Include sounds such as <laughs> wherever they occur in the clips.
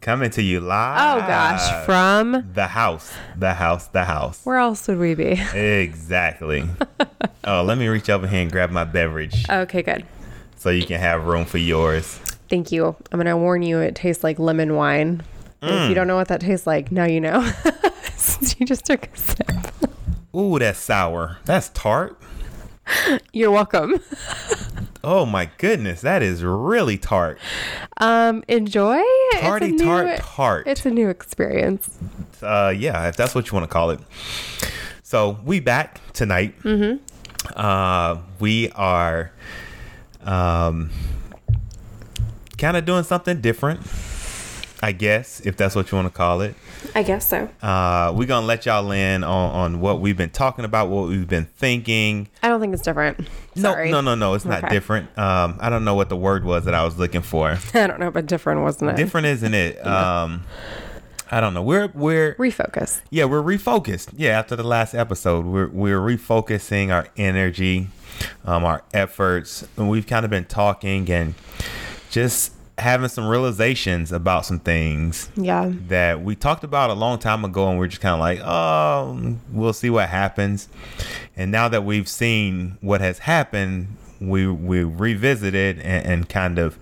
Coming to you live. Oh, gosh, from the house. The house. The house. where else would we be? Exactly. <laughs> oh, let me reach over here and grab my beverage Okay, good. so you can have room for yours. Thank you. I'm going to warn you, it tastes like lemon wine. And If you mm. don't know what that tastes like, now you know. <laughs> Since you just took a sip. Ooh, that's sour. That's tart. <laughs> You're welcome. Oh my goodness, that is really tart. Um, enjoy. Tarty new- tart tart. It's a new experience. uh yeah if that's what you want to call it so we back tonight mm-hmm. uh we are um kind of doing something different i guess if that's what you want to call it I guess so. uh we're gonna let y'all in on on what we've been talking about what we've been thinking I don't think it's different. no Sorry. no no no it's not Okay. different um i don't know what the word was that i was looking for <laughs> I don't know, but different, wasn't it? different isn't it <laughs> um i don't know we're we're Refocus. Yeah, we're refocused. Yeah, after the last episode, we're we're refocusing our energy, um, our efforts, and we've kind of been talking and just having some realizations about some things Yeah. that we talked about a long time ago, and we're just kind of like, oh, we'll see what happens. And now that we've seen what has happened, we we revisited and, and kind of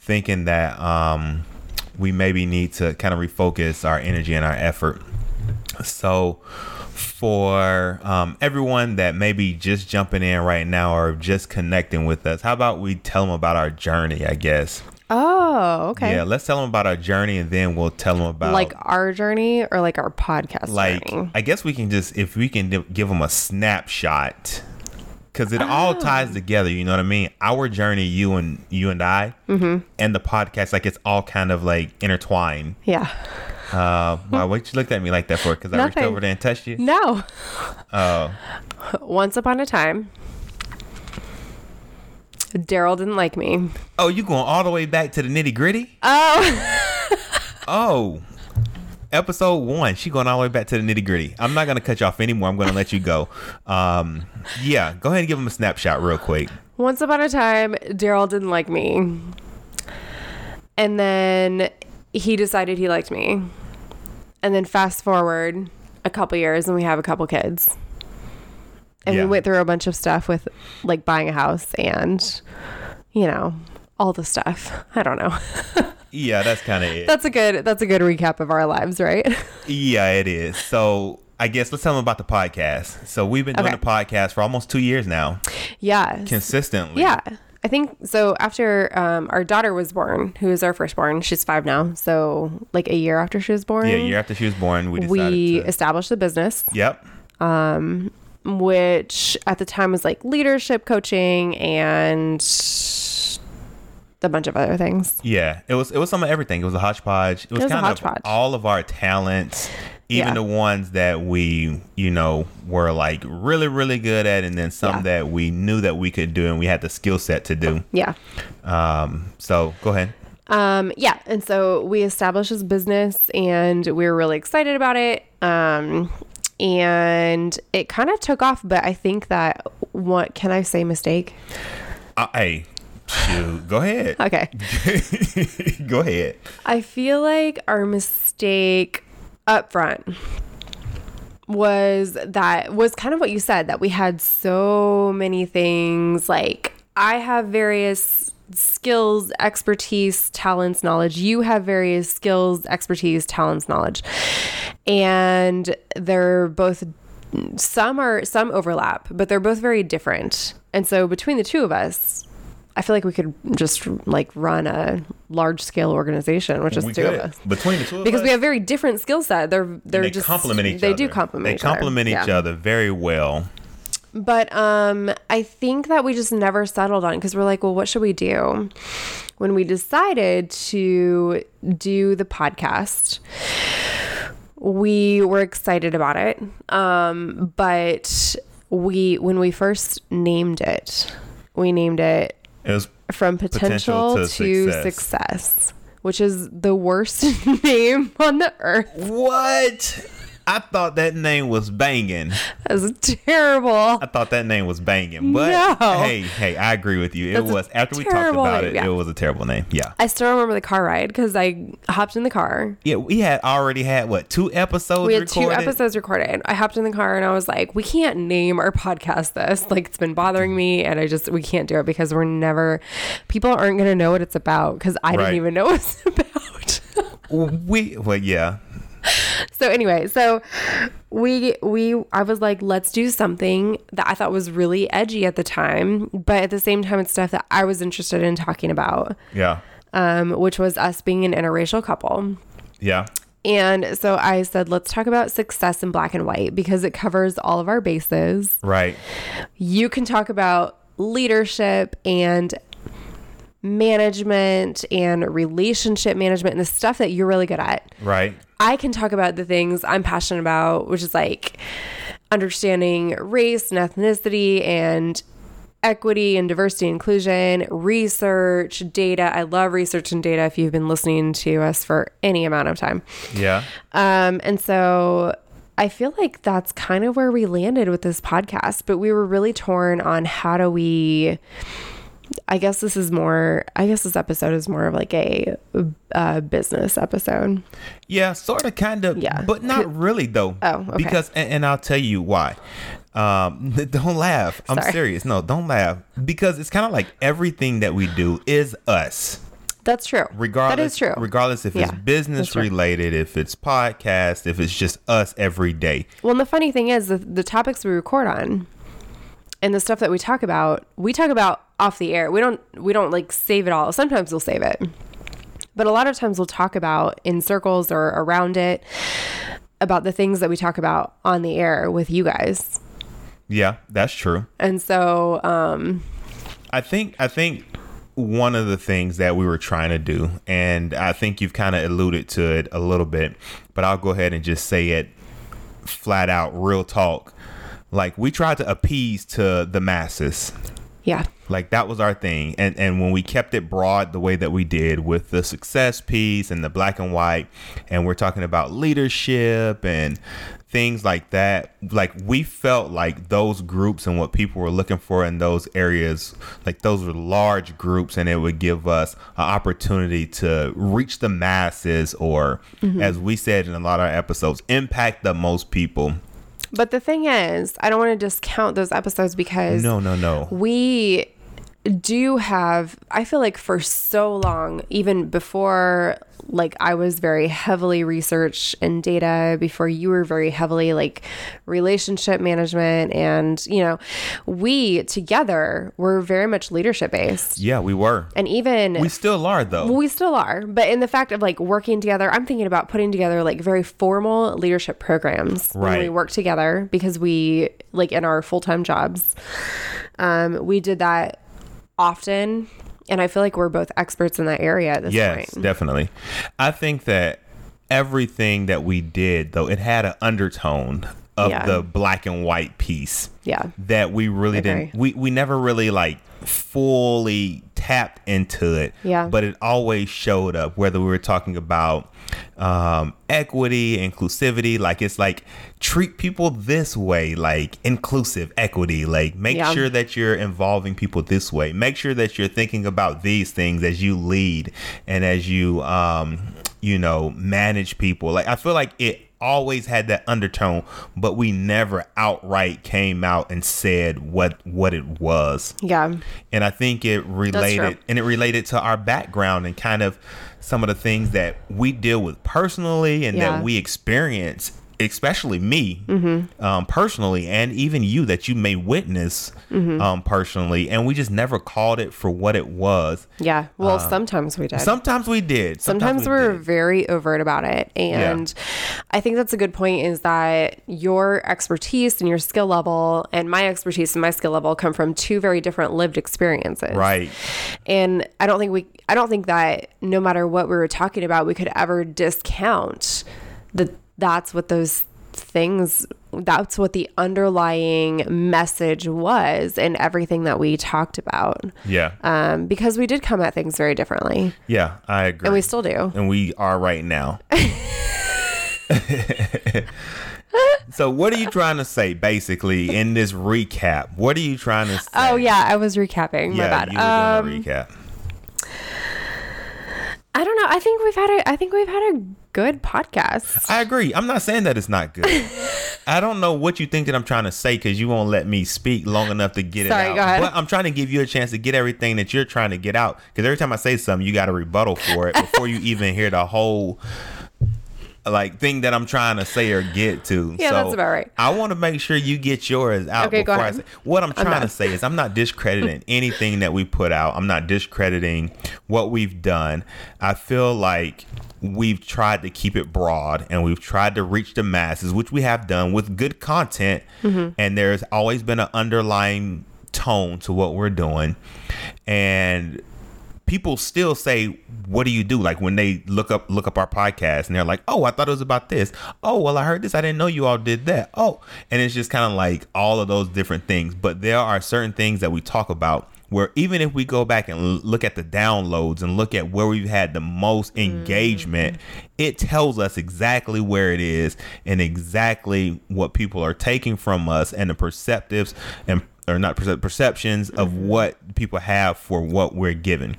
thinking that um, we maybe need to kind of refocus our energy and our effort. So, for um, everyone that may be just jumping in right now or just connecting with us, how about we tell them about our journey? I guess. Oh, okay. Yeah, let's tell them about our journey, and then we'll tell them about like our journey or like our podcast like journey? I guess we can just if we can give them a snapshot because it all Oh. ties together. You know what I mean? Our journey, you and you and I, Mm-hmm. and the podcast, like it's all kind of like intertwined. Yeah. Uh, why? What you looked at me like that for? Because I reached over there and touched you. No. Oh, <laughs> Once upon a time, Daryl didn't like me. oh, you going all the way back to the nitty gritty? Oh. <laughs> Oh. Episode one, she going all the way back to the nitty gritty. I'm not gonna cut you off anymore. I'm gonna let you go. Um, yeah, go ahead and give them a snapshot real quick. Once upon a time, Daryl didn't like me. And then he decided he liked me. And then fast forward a couple years and we have a couple kids. And Yeah. we went through a bunch of stuff with like buying a house and, you know, all the stuff. I don't know. <laughs> Yeah, that's kind of it. that's a good that's a good recap of our lives, right? Yeah, it is. So I guess let's tell them about the podcast. So we've been doing Okay. the podcast for almost two years now, yeah. consistently. Yeah. I think so. After um, our daughter was born, who is our firstborn, she's five now. So, like a year after she was born, Yeah, a year after she was born, we decided we to. established the business, Yep. Which at the time was like leadership coaching and a bunch of other things. Yeah, it was it was some of everything. It was a hodgepodge. It was, was a kind of all of our talents, even Yeah. the ones that we, you know, were like really really good at, and then some Yeah. that we knew that we could do, and we had the skill set to do. Yeah. Um, so go ahead. Um, yeah, and so we established this business, and we were really excited about it. Um, and it kind of took off, but I think that what can I say mistake? Uh, hey, shoot, go ahead. <laughs> Okay. <laughs> go ahead. I feel like our mistake up front was that was kind of what you said that we had so many things like I have various skills, expertise, talents, knowledge. You have various skills, expertise, talents, knowledge. And they're both some are some overlap, but they're both very different. And so between the two of us, I feel like we could just like run a large scale organization, which is We two could. of us. Between the two of Because us, we have very different skill set. They're they're they just complement each they other. do complement They each other. complement each Yeah. other very well. But um, I think that we just never settled on because we're like, well, what should we do? When we decided to do the podcast, we were excited about it. Um, but we when we first named it, we named it It was from potential, Potential to, to success. success. which is the worst <laughs> name on the earth. what? I thought that name was banging. That's terrible. I thought that name was banging. But No. hey, hey, I agree with you. It That's a was after we talked about name, it, yeah. it was a terrible name. Yeah. I still remember the car ride because I hopped in the car. Yeah, we had already had what two episodes We had recorded. two episodes recorded. I hopped in the car and I was like, we can't name our podcast this. <laughs> Like, it's been bothering me. And I just, we can't do it because we're never, people aren't going to know what it's about because I Right. didn't even know <laughs> what it's about. We well, yeah, <laughs> so anyway, so we we I was like, let's do something that I thought was really edgy at the time, but at the same time, it's stuff that I was interested in talking about, yeah, um, which was us being an interracial couple. yeah, And so I said, let's talk about success in black and white because it covers all of our bases. right, You can talk about leadership and management and relationship management and the stuff that you're really good at. right, I can talk about the things I'm passionate about, which is like understanding race and ethnicity and equity and diversity and inclusion, research, data. I love research and data if you've been listening to us for any amount of time. yeah, Um, and so I feel like that's kind of where we landed with this podcast, but we were really torn on how do we. I guess this is more. I guess this episode is more of like a, uh business episode. yeah. Sort of, kind of, Yeah. but not <laughs> really though. Oh, okay. because and, and I'll tell you why. Um, <laughs> don't laugh. I'm Sorry. serious. No, don't laugh because it's kind of like everything that we do is us. That's true. regardless That is true. regardless if it's business related if it's podcast if it's just us every day Well, and the funny thing is, the, the topics we record on and the stuff that we talk about, we talk about off the air. We don't we don't like save it all. Sometimes we'll save it, but a lot of times we'll talk about in circles or around it about the things that we talk about on the air with you guys. yeah that's true And so, um, i think i think one of the things that we were trying to do and i think you've kind of alluded to it a little bit but i'll go ahead and just say it flat out real talk like we tried to appease to the masses yeah, like that was our thing. And and when we kept it broad the way that we did with the success piece and the black and white and we're talking about leadership and things like that like we felt like those groups and what people were looking for in those areas like those were large groups and it would give us an opportunity to reach the masses or mm-hmm. as we said in a lot of our episodes impact the most people but the thing is, I don't want to discount those episodes because no no no. we do have i feel like for so long even before like i was very heavily research and data before you were very heavily like relationship management and you know we together were very much leadership based. Yeah we were. And even we still are though. We still are. But in the fact of like working together i'm thinking about putting together like very formal leadership programs when we work together because we like in our full-time jobs. Um we did that often and i feel like we're both experts in that area at this Yes, point definitely. I think that everything that we did, though, it had an undertone of Yeah. the black and white piece yeah that we really didn't. We we never really like fully tapped into it. Yeah. But it always showed up, whether we were talking about um, equity, inclusivity. Like it's like treat people this way, like inclusive equity. Like make Yeah. sure that you're involving people this way. Make sure that you're thinking about these things as you lead and as you, um, you know, manage people. Like I feel like it always had that undertone, but we never outright came out and said what what it was Yeah. and I think it related and it related to our background and kind of some of the things that we deal with personally and Yeah. that we experience especially me Mm-hmm. um, personally and even you that you may witness Mm-hmm. um, personally and we just never called it for what it was Yeah. Well, sometimes we did. sometimes we did sometimes, we we're did. very overt about it and i think that's a good point is that your expertise and your skill level and my expertise and my skill level come from two very different lived experiences right and i don't think we i don't think that no matter what we were talking about we could ever discount that that's what those things that's what the underlying message was in everything that we talked about yeah um, because we did come at things very differently yeah I agree and we still do and we are right now. <laughs> so, what are you trying to say, basically, in this recap? What are you trying to say? Oh yeah, I was recapping. My yeah, bad. you were Um, doing a recap. I don't know. I think we've had a. I think we've had a good podcast. I agree. I'm not saying that it's not good. <laughs> I don't know what you think that I'm trying to say because you won't let me speak long enough to get Sorry, it out. But I'm trying to give you a chance to get everything that you're trying to get out. Because every time I say something, you got a rebuttal for it before you even hear the whole like thing that I'm trying to say or get to. Yeah, so that's about right. I want to make sure you get yours out Okay, go before I say what I'm trying to say is I'm not discrediting <laughs> anything that we put out. I'm not discrediting what we've done. I feel like we've tried to keep it broad and we've tried to reach the masses, which we have done with good content. Mm-hmm. And there's always been an underlying tone to what we're doing. And people still say what do you do? Like when they look up look up our podcast and they're like oh i thought it was about this. Oh well i heard this. I didn't know you all did that. Oh and it's just kind of like all of those different things. But there are certain things that we talk about where even if we go back and look at the downloads and look at where we've had the most mm. engagement it tells us exactly where it is and exactly what people are taking from us and the perceptives and or not percep- perceptions of what people have for what we're given.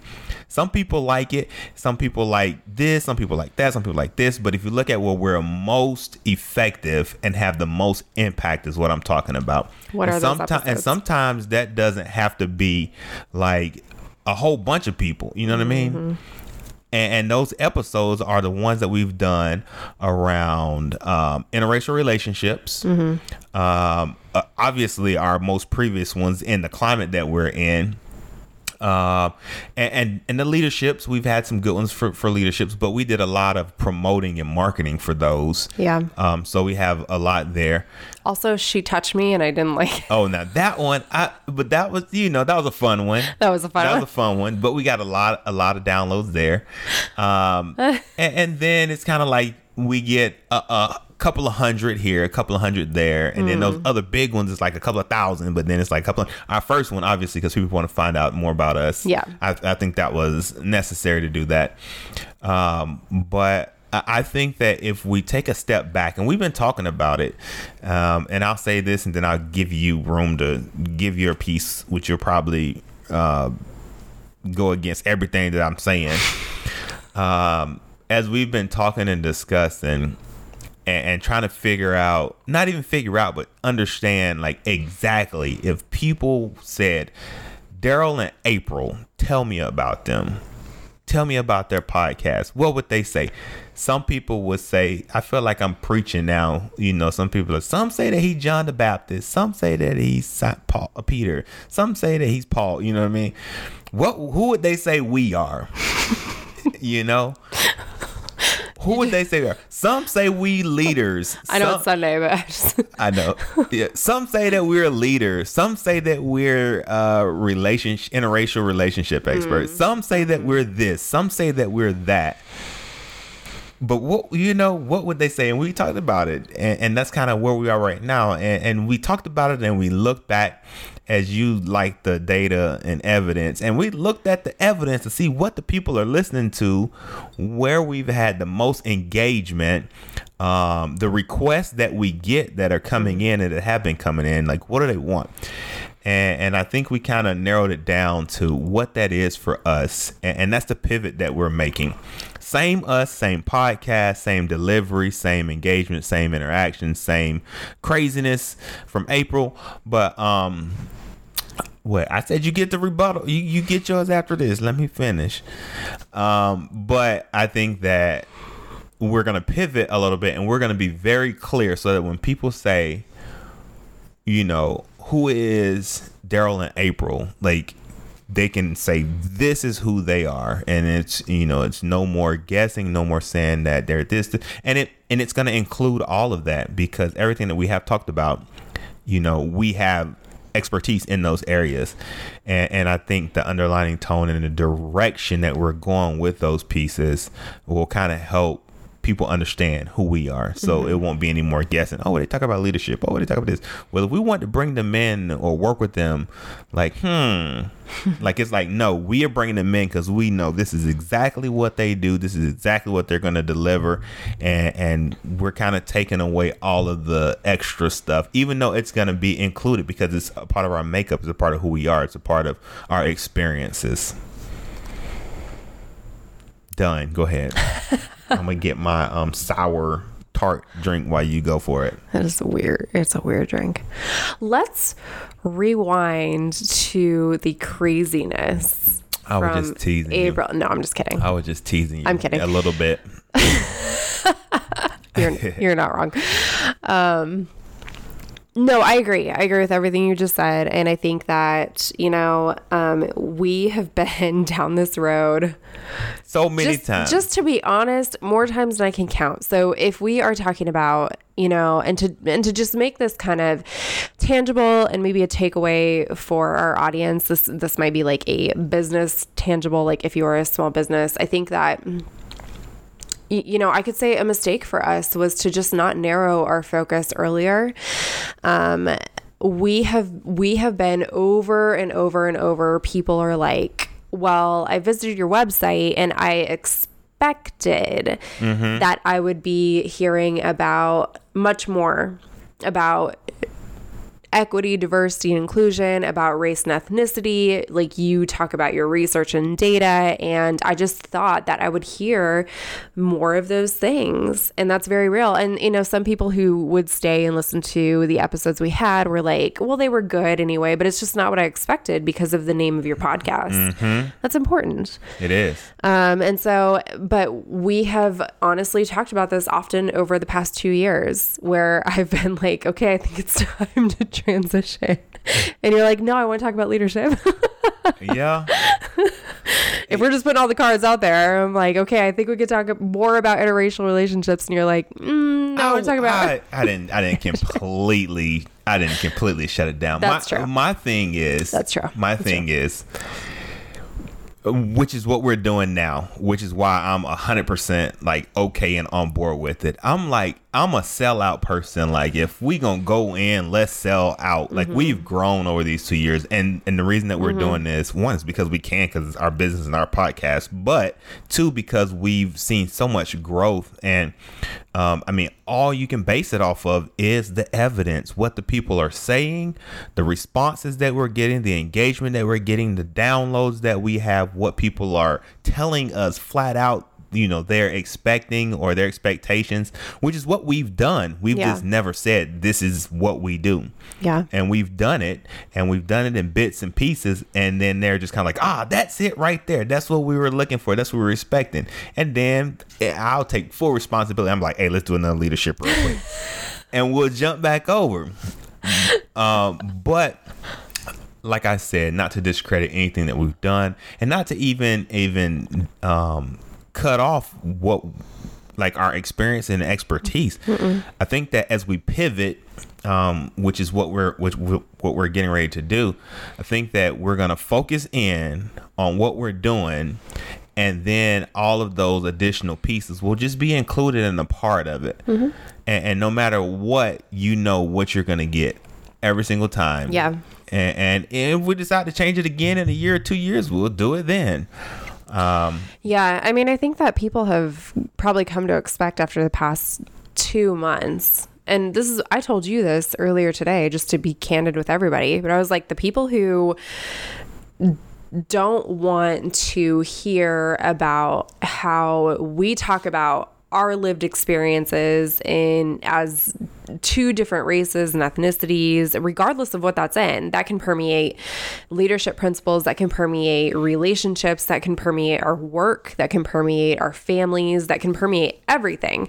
Some people like it, some people like this, some people like that, some people like this. But if you look at where we're most effective and have the most impact, is what I'm talking about. What and are those someti- And sometimes that doesn't have to be like a whole bunch of people. You know what I mean? Mm-hmm. and, and those episodes are the ones that we've done around um, interracial relationships. Um, uh, obviously, our most previous ones in the climate that we're in. Uh, and, and and the leaderships we've had some good ones for, for leaderships, but we did a lot of promoting and marketing for those. Yeah. Um, so we have a lot there. Also, she touched me and I didn't like. It. Oh, now that one, I but that was you know that was a fun one. <laughs> That was a fun that one. was a fun one. But we got a lot a lot of downloads there, um, <laughs> and, and then it's kind of like we get a, a couple of hundred here, a couple of hundred there, and then Hmm. those other big ones is like a couple of thousand. But then it's like a couple. Of, our first one, obviously, because people want to find out more about us. Yeah. I, I think that was necessary to do that. Um, but I I think that if we take a step back, and we've been talking about it, um, and I'll say this, and then I'll give you room to give your piece, which you'll probably uh, go against everything that I'm saying. <laughs> Um, as we've been talking and discussing, and, and trying to figure out, not even figure out, but understand, like exactly if people said, Daryl and April, tell me about them. Tell me about their podcast. What would they say? Some people would say i feel like i'm preaching now you know some people are, some say that he's john the baptist some say that he's paul uh, peter some say that he's paul you know what i mean? What who would they say we are? <laughs> You know who would they say we are some say we leaders <laughs> I know Some- it's Sunday, but I just, <laughs> I know. Yeah. Some say that we're leaders. Some say that we're uh relationship interracial relationship experts. Some say that we're this. Some say that we're that. but what you know, what would they say? And we talked about it, and, and that's kind of where we are right now. And, and we talked about it, and we looked back as you like the data and evidence, and we looked at the evidence to see what the people are listening to, where we've had the most engagement, um, the requests that we get that are coming in and that have been coming in. Like, what do they want? And, and I think we kind of narrowed it down to what that is for us. And, and that's the pivot that we're making. Same us, same podcast, same delivery, same engagement, same interaction, same craziness from April. But um what I said you get the rebuttal. You you get yours after this. Let me finish. Um, but I think that we're gonna pivot a little bit and we're gonna be very clear so that when people say, you know, who is Daryl and April, like they can say this is who they are and it's you know it's no more guessing no more saying that they're this and it and it's going to include all of that because everything that we have talked about you know we have expertise in those areas and, and i think the underlining tone and the direction that we're going with those pieces will kind of help people understand who we are. So mm-hmm. it won't be any more guessing. Oh, they talk about leadership. Oh, they talk about this. Well, if we want to bring them in or work with them, like, hmm, <laughs> like it's like, no, we are bringing them in because we know this is exactly what they do. This is exactly what they're going to deliver. And, and we're kind of taking away all of the extra stuff, even though it's going to be included because it's a part of our makeup. It's a part of who we are. It's a part of our experiences. Done. Go ahead. <laughs> I'm gonna get my um sour tart drink while you go for it. That is weird. It's a weird drink. Let's rewind to the craziness. I was just teasing April. You. No, I'm just kidding. I was just teasing you. I'm kidding. A little bit. <laughs> you're, you're not wrong. Um, no, I agree. I agree with everything you just said. And I think that, you know, um, we have <laughs> been down this road so many just, times. Just to be honest, more times than I can count. So if we are talking about, you know, and to and to just make this kind of tangible and maybe a takeaway for our audience, this this might be like a business tangible, like if you are a small business. I think that you know, I could say a mistake for us was to just not narrow our focus earlier. Um, we have we have been over and over and over. People are like, "Well, I visited your website and I expected mm-hmm. that I would be hearing about much more about equity, diversity, and inclusion, about race and ethnicity. Like you talk about your research and data. And I just thought that I would hear more of those things. And that's very real. And, you know, some people who would stay and listen to the episodes we had were like, well, they were good anyway, but it's just not what I expected because of the name of your podcast. Mm-hmm. That's important. It is. Um, and so, but we have honestly talked about this often over the past two years where I've been like, okay, I think it's <laughs> time to transition. <laughs> And you're like, no, I want to talk about leadership. <laughs> yeah. if we're just putting all the cards out there, I'm like, okay, I think we could talk more about interracial relationships. And you're like, mm, no, I want to talk about. I, I didn't. I didn't completely. I didn't completely shut it down. That's my, true. My thing is. That's true. My That's thing true. is which is what we're doing now, which is why I'm 100% like okay and on board with it. I'm like, I'm a sellout person. Like, if we gonna go in, let's sell out. Like, mm-hmm. we've grown over these two years, and and the reason that we're mm-hmm. doing this, one is because we can, because it's our business and our podcast, but two because we've seen so much growth, and um, I mean, all you can base it off of is the evidence, what the people are saying, the responses that we're getting, the engagement that we're getting, the downloads that we have, what people are telling us flat out you know they're expecting or their expectations which is what we've done. We've yeah. just never said this is what we do. Yeah. And we've done it and we've done it in bits and pieces and then they're just kind of like ah that's it right there. That's what we were looking for. That's what we were expecting. And then eh, i'll take full responsibility. I'm like hey let's do another leadership real quick. <laughs> And we'll jump back over. Um but like I said, not to discredit anything that we've done, and not to even even um, cut off what like our experience and expertise. Mm-mm. I think that as we pivot, um, which is what we're which what we're getting ready to do, I think that we're gonna focus in on what we're doing and then all of those additional pieces will just be included in a part of it. Mm-hmm. And, and no matter what, you know what you're gonna get every single time. Yeah. And, and if we decide to change it again in a year or two years, we'll do it then. Um, Yeah, I mean, I think that people have probably come to expect after the past two months. And this is, I told you this earlier today, just to be candid with everybody, but I was like, the people who don't want to hear about how we talk about our lived experiences in as two different races and ethnicities regardless of what that's in that can permeate leadership principles that can permeate relationships that can permeate our work that can permeate our families that can permeate everything.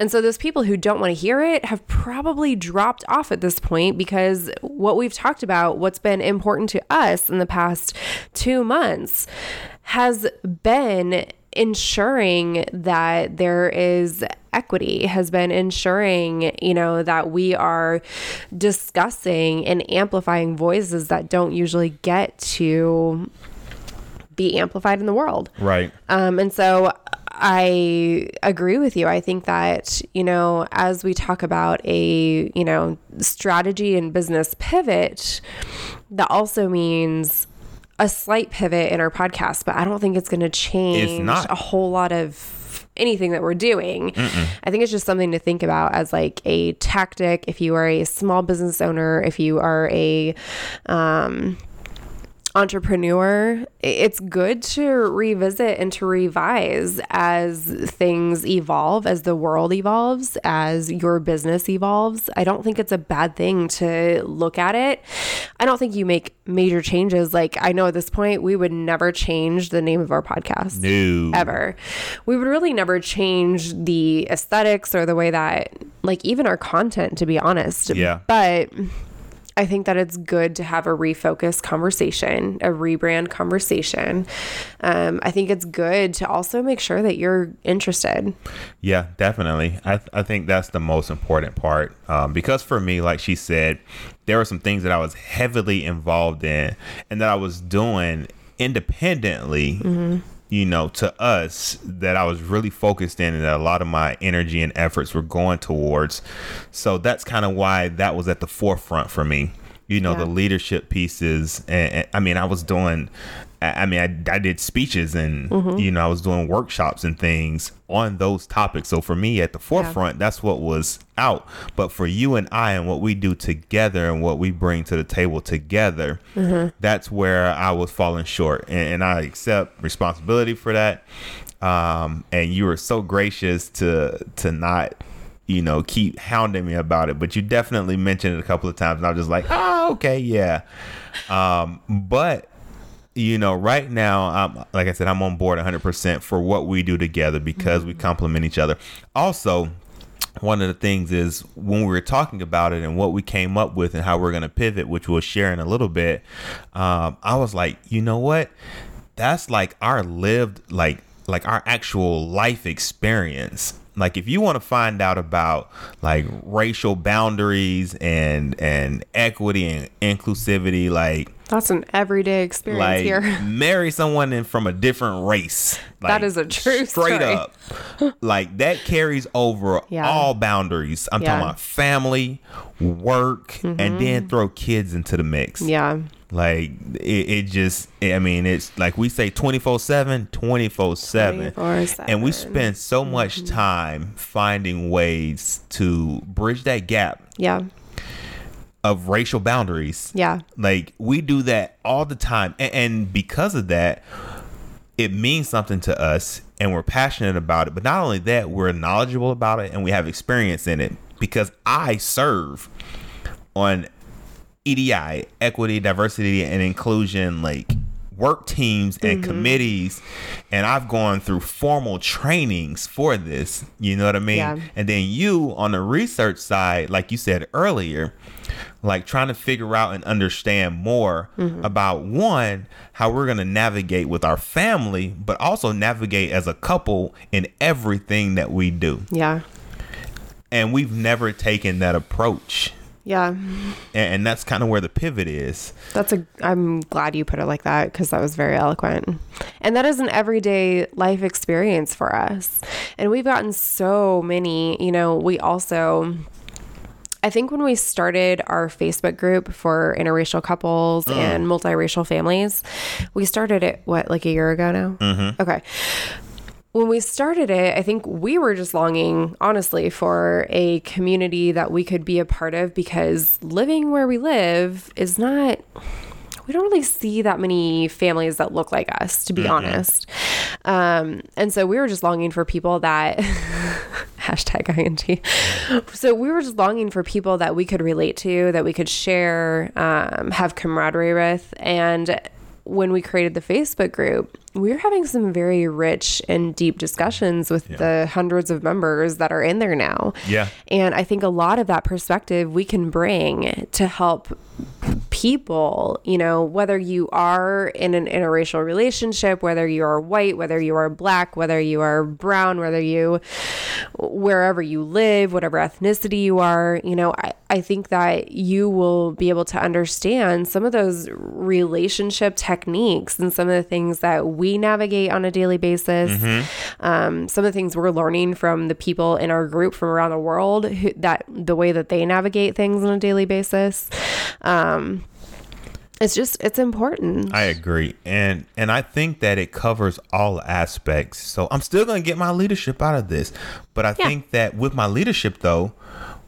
And so those people who don't want to hear it have probably dropped off at this point because what we've talked about, what's been important to us in the past two months, has been ensuring that there is equity has been ensuring you know that we are discussing and amplifying voices that don't usually get to be amplified in the world right. um, and so I agree with you. I think that, you know, as we talk about a, you know, strategy and business pivot, that also means a slight pivot in our podcast, but I don't think it's going to change not. a whole lot of anything that we're doing. I think it's just something to think about as like a tactic if you are a small business owner, if you are a um entrepreneur, it's good to revisit and to revise as things evolve, as the world evolves, as your business evolves. I don't think it's a bad thing to look at it. I don't think you make major changes. Like, I know at this point, we would never change the name of our podcast No. ever. We would really never change the aesthetics or the way that, like, even our content, to be honest. Yeah. But I think that it's good to have a refocus conversation, a rebrand conversation. Um, I think it's good to also make sure that you're interested. Yeah, definitely. I, th- I think that's the most important part. Um, because for me, like she said, there were some things that I was heavily involved in and that I was doing independently, you know, to us that I was really focused in and that a lot of my energy and efforts were going towards. So that's kind of why that was at the forefront for me. You know, Yeah. the leadership pieces. And, and I mean, I was doing, I mean, I, I did speeches and, you know, I was doing workshops and things on those topics. So for me at the forefront, that's what was out. But for you and I and what we do together and what we bring to the table together, that's where I was falling short. And, and I accept responsibility for that. Um, and you were so gracious to to not you know, keep hounding me about it. But you definitely mentioned it a couple of times, and I was just like, oh, okay, yeah. Um, but you know, right now, I'm, like I said, I'm on board 100% for what we do together because we complement each other. Also, one of the things is when we were talking about it and what we came up with and how we're going to pivot, which we'll share in a little bit, um, I was like, you know what? That's like our lived, like, like our actual life experience. Like if you want to find out about like racial boundaries and and equity and inclusivity, like That's an everyday experience like here. <laughs> marry someone in, from a different race. Like, That is a true straight story. up. <laughs> Like that carries over Yeah. all boundaries. I'm Yeah. Mm-hmm. talking about family, work, and then throw kids into the mix. Yeah. Like it, it just I mean it's like we say 24/7 24/7 24/7. and we spend so much Mm-hmm. time finding ways to bridge that gap Yeah. of racial boundaries Yeah. like we do that all the time, and, and because of that, it means something to us, and we're passionate about it. But not only that, we're knowledgeable about it, and we have experience in it. Because I serve on EDI, equity, diversity, and inclusion, like work teams and mm-hmm. committees, and I've gone through formal trainings for this. You know what I mean? Yeah. And then you on the research side, like you said earlier, like trying to figure out and understand more mm-hmm. about one, how we're going to navigate with our family, but also navigate as a couple in everything that we do. Yeah. And we've never taken that approach Yeah. and, and that's kind of where the pivot is. That's a. I'm glad you put it like that because that was very eloquent, and that is an everyday life experience for us. And we've gotten so many. You know, we also. I think when we started our Facebook group for interracial couples and multiracial families, we started it what like a year ago now. Mm-hmm. Okay. When we started it, I think we were just longing, honestly, for a community that we could be a part of because living where we live is not we don't really see that many families that look like us, to be honest. Um, and so we were just longing for people that <laughs> hashtag INT. So we were just longing for people that we could relate to, that we could share, um, have camaraderie with. And when we created the Facebook group, we were having some very rich and deep discussions with the hundreds of members that are in there now. Yeah. And I think a lot of that perspective we can bring to help people, you know, whether you are in an interracial relationship, whether you are white, whether you are black, whether you are brown, whether you, wherever you live, whatever ethnicity you are, you know, I, I think that you will be able to understand some of those relationship techniques and some of the things that we navigate on a daily basis. Um, some of the things we're learning from the people in our group from around the world who, that the way that they navigate things on a daily basis. Um, it's just it's important. I agree, and and I think that it covers all aspects. So I'm still gonna get my leadership out of this, but I Yeah. think that with my leadership though,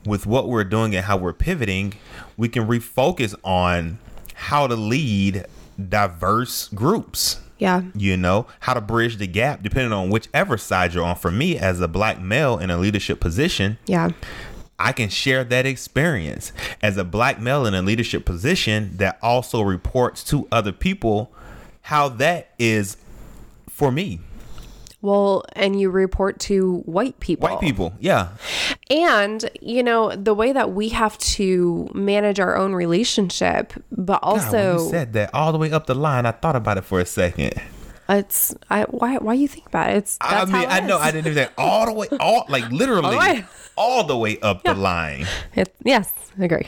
with what we're doing and how we're pivoting, we can refocus on how to lead diverse groups. yeah. You know how to bridge the gap, depending on whichever side you're on. For me, as a black male in a leadership position, Yeah. I can share that experience as a black male in a leadership position that also reports to other people how that is for me. Well, and you report to white people. White people, yeah. And, you know, the way that we have to manage our own relationship, but God, also you said that all the way up the line, I thought about it for a second. It's I why why you think about it? It's I mean, I it know. I didn't do that all the way, all like <laughs> literally, way. all the way up the line. It- yes, I agree.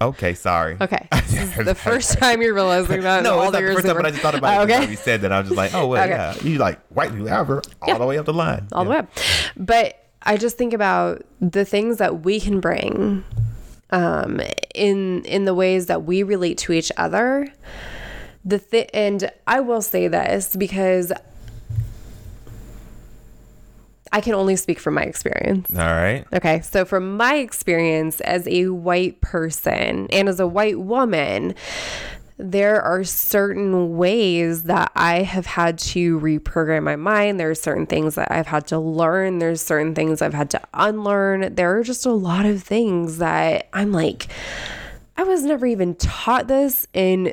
Okay, sorry. Okay. <laughs> Is the <laughs> first time you're realizing that. No, all it's not the first time, but I just thought about Oh, it. Okay. Okay. You said that. I was just like, oh, well, Okay. yeah. You like white people ever all Yeah. the way up the line. all the way up. But I just think about the things that we can bring um, in in the ways that we relate to each other. The th- and I will say this because I can only speak from my experience. All right. Okay, so from my experience as a white person and as a white woman, there are certain ways that I have had to reprogram my mind. There are certain things that I've had to learn. There's certain things I've had to unlearn. There are just a lot of things that I'm like, I was never even taught this in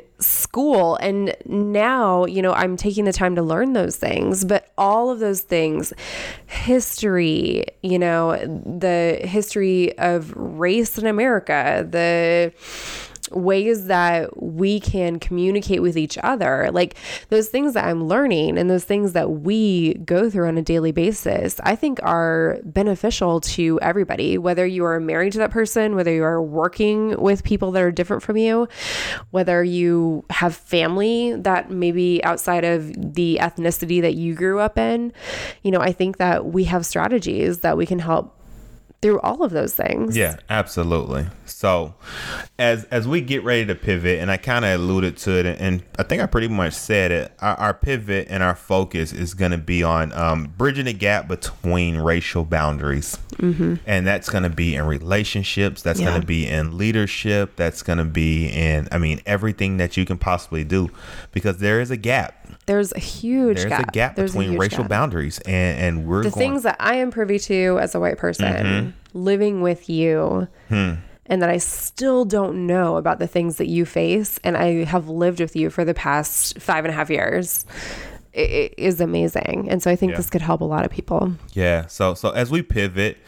school. And now, you know, I'm taking the time to learn those things. But all of those things, history, you know, the history of race in America, the ways that we can communicate with each other, like those things that I'm learning and those things that we go through on a daily basis, I think are beneficial to everybody, whether you are married to that person, whether you are working with people that are different from you, whether you have family that maybe outside of the ethnicity that you grew up in. You know, I think that we have strategies that we can help through all of those things. Yeah, absolutely. So, as as we get ready to pivot, and I kind of alluded to it, and I think I pretty much said it. Our, our pivot and our focus is going to be on um, bridging the gap between racial boundaries, mm-hmm. and that's going to be in relationships. That's Yeah. going to be in leadership. That's going to be in, I mean, everything that you can possibly do, because there is a gap. There's a huge There's gap. a gap There's between huge racial gap. boundaries, and and we're the going. things that I am privy to as a white person mm-hmm. living with you hmm. and that I still don't know about the things that you face and I have lived with you for the past five and a half years is amazing. And so I think Yeah. this could help a lot of people. Yeah. So so as we pivot,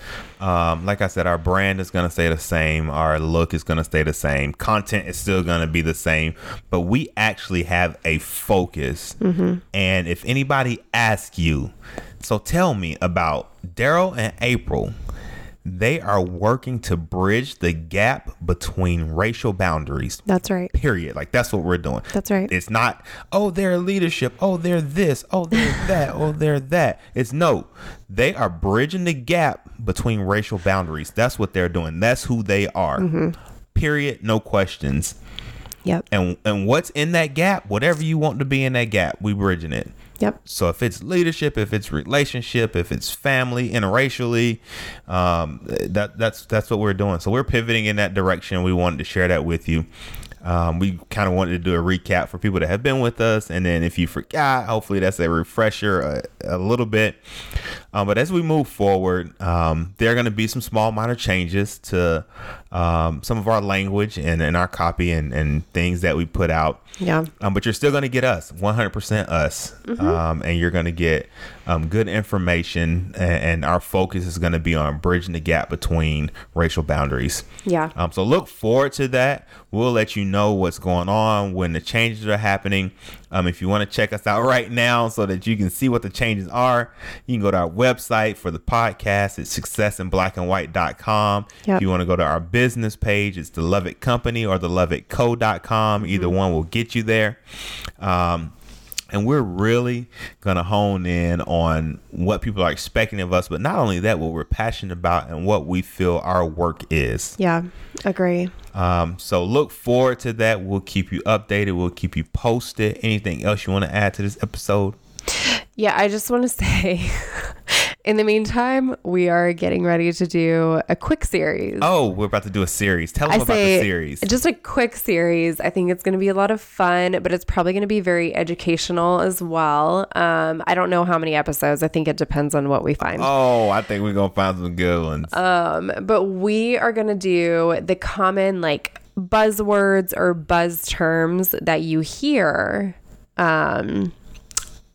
um, like I said, our brand is gonna stay the same. Our look is gonna stay the same. Content is still gonna be the same. But we actually have a focus. And if anybody asks you, so tell me about Daryl and April. They are working to bridge the gap between racial boundaries. That's right. Period. Like that's what we're doing. That's right. It's not, oh, they're leadership. Oh, they're this. Oh, they're <laughs> that. Oh, they're that. It's no, they are bridging the gap between racial boundaries. That's what they're doing. That's who they are. Mm-hmm. Period. No questions. Yep. And and what's in that gap? Whatever you want to be in that gap, we bridging it. Yep. So if it's leadership, if it's relationship, if it's family, interracially, um, that that's that's what we're doing. So we're pivoting in that direction. We wanted to share that with you. Um, we kind of wanted to do a recap for people that have been with us, and then if you forgot, hopefully that's a refresher a, a little bit. Um, but as we move forward, um, there are going to be some small, minor changes to um, some of our language and, and our copy and, and things that we put out. Yeah. Um, but you're still going to get us 100% us. Um, and you're going to get um, good information. And, and our focus is going to be on bridging the gap between racial boundaries. Yeah. Um, so look forward to that. We'll let you know what's going on when the changes are happening. Um, if you want to check us out right now so that you can see what the changes are, you can go to our website for the podcast. It's successinblackandwhite.com. Yep. If you want to go to our business page, it's the Love It Company or the loveitco.com. Either one will get you there. Um, and we're really going to hone in on what people are expecting of us, but not only that, what we're passionate about and what we feel our work is. Yeah. Agree. Um, so look forward to that. We'll keep you updated. We'll keep you posted. Anything else you want to add to this episode? Yeah, I just want to <laughs> say in the meantime, we are getting ready to do a quick series. Oh, we're about to do a series. Tell them I about the series. just a quick series. I think it's going to be a lot of fun, but it's probably going to be very educational as well. Um, I don't know how many episodes. I think it depends on what we find. Oh, I think we're gonna find some good ones. Um, but we are going to do the common like buzzwords or buzz terms that you hear. Um,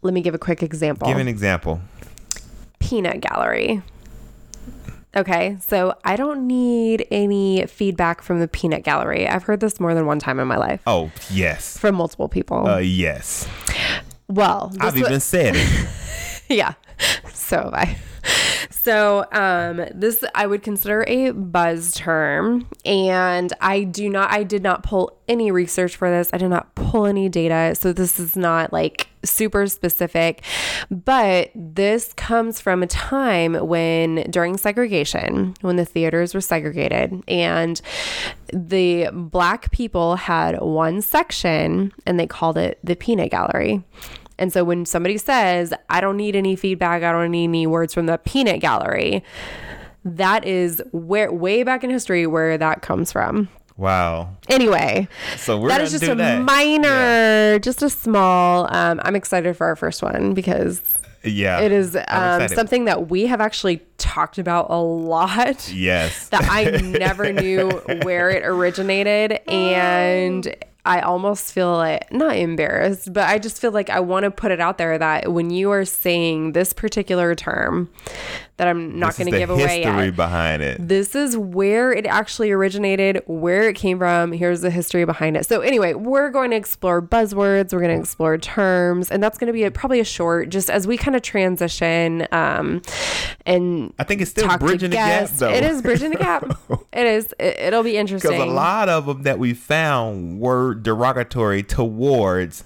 let me give a quick example. Give an example. peanut gallery. Okay, so I don't need any feedback from the peanut gallery. I've heard this more than one time in my life Oh, yes. from multiple people. Uh, yes. well, I've even said it. <laughs> yeah. So have I. So um, this I would consider a buzz term, and I do not. I did not pull any research for this. I did not pull any data, so this is not like super specific. But this comes from a time when during segregation, when the theaters were segregated, and the black people had one section, and they called it the peanut gallery. And so when somebody says, I don't need any feedback, I don't need any words from the peanut gallery, that is where way back in history where that comes from. Wow. Anyway, So we're that just a that. minor, just a small. Um, I'm excited for our first one because Yeah. it is um, something that we have actually talked about a lot. Yes. that I <laughs> never knew where it originated and I almost feel like not embarrassed, but I just feel like I want to put it out there that when you are saying this particular term that I'm not going to give away history yet. behind it. This is where it actually originated, where it came from. Here's the history behind it. So, anyway, we're going to explore buzzwords, we're going to explore terms, and that's going to be a, probably a short, just as we kind of transition um, and I think it's still bridging the gap, though. It is bridging the gap. <laughs> it is. It, it'll be interesting. Because a lot of them that we found were derogatory towards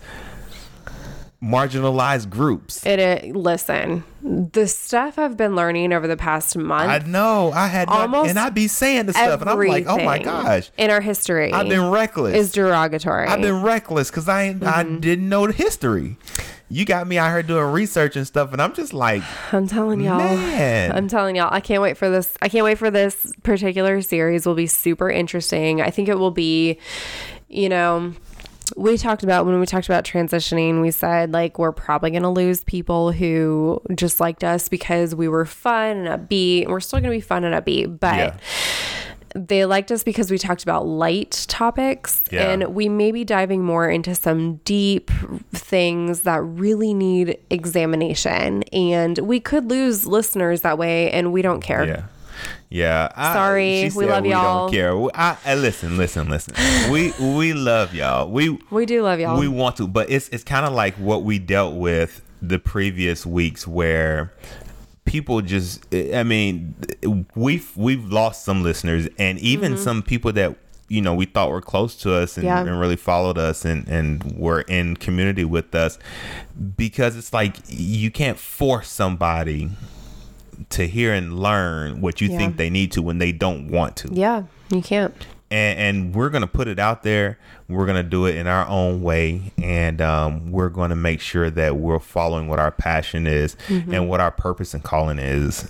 marginalized groups. It, it listen, the stuff I've been learning over the past month, I know. I had not, Almost and I'd be saying the stuff, and I'm like, oh my gosh, in our history, I've been reckless. is derogatory. I've been reckless because I I Mm-hmm. didn't know the history. You got me out here doing research and stuff, and I'm just like, I'm telling y'all. Man. I'm telling y'all. I can't wait for this. I can't wait for this particular series. Will be super interesting. I think it will be, you know, we talked about when we talked about transitioning, we said like we're probably going to lose people who just liked us because we were fun and upbeat. And we're still going to be fun and upbeat, but Yeah. they liked us because we talked about light topics Yeah. and we may be diving more into some deep things that really need examination and we could lose listeners that way and we don't care yeah. Yeah, I- Sorry, we love we y'all. Don't care. I, I- listen, listen, listen. we we love y'all. We we do love y'all we want to, but it's it's kind of like what we dealt with the previous weeks, where people just I mean we've we've lost some listeners and even Mm-hmm. some people that you know we thought were close to us and, Yeah. and really followed us and and were in community with us because it's like you can't force somebody to hear and learn what you Yeah. think they need to when they don't want to Yeah, you can't. and, and we're gonna put it out there. We're gonna do it in our own way, and um, we're gonna make sure that we're following what our passion is and what our purpose and calling is.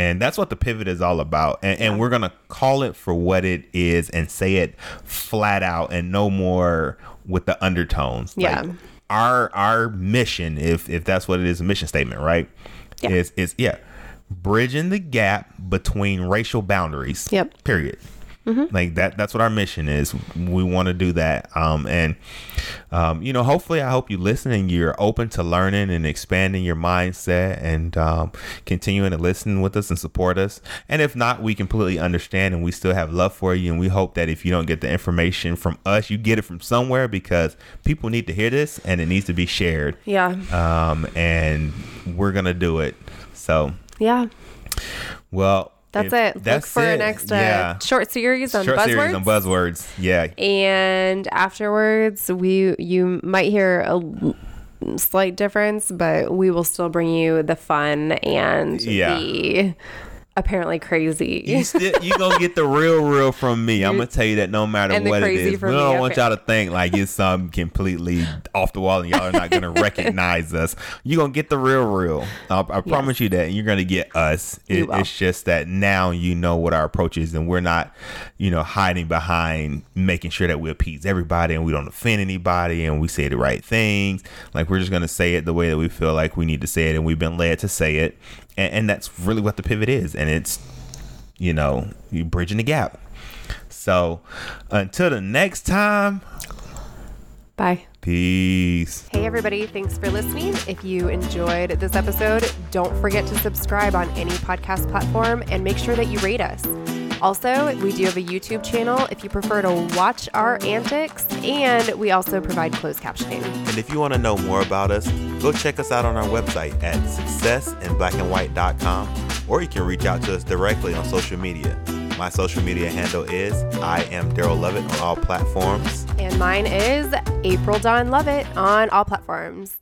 And that's what the pivot is all about. And, and we're gonna call it for what it is and say it flat out and no more with the undertones. Yeah. Like, our our mission, if if that's what it is, a mission statement, right? Yeah. Is is yeah, bridging the gap between racial boundaries. Yep. Period. Like that. That's what our mission is. We want to do that. Um, and um, you know, hopefully, I hope you listen and you're open to learning and expanding your mindset and um, continuing to listen with us and support us. And if not, we completely understand and we still have love for you. And we hope that if you don't get the information from us, you get it from somewhere because people need to hear this and it needs to be shared. Yeah. Um, and we're gonna do it. So, Yeah. well, That's it. Look That's for a it. next uh, yeah. short series on Short buzzwords. series on buzzwords. Yeah. and afterwards, we you might hear a slight difference, but we will still bring you the fun and Yeah. the apparently You crazy. still you gonna get the real real from me. <laughs> I'm gonna tell you that no matter what it is, we don't want y'all to think like it's something completely off the wall and y'all are not gonna <laughs> recognize us. You gonna get the real real. I, I promise you that. And you're gonna get us. You It, it's just that now you know what our approach is, and we're not, you know, hiding behind making sure that we appease everybody and we don't offend anybody and we say the right things. Like we're just gonna say it the way that we feel like we need to say it, and we've been led to say it, and, and that's really what the pivot is, and it's you know, you bridging the gap. So until the next time, Bye. peace. Hey, everybody. Thanks for listening. If you enjoyed this episode, don't forget to subscribe on any podcast platform and make sure that you rate us. Also, we do have a YouTube channel if you prefer to watch our antics, and we also provide closed captioning. And if you want to know more about us, go check us out on our website at successinblackandwhite.com or you can reach out to us directly on social media. My social media handle is I am Daryl Lovett on all platforms. And mine is April Dawn Lovett on all platforms.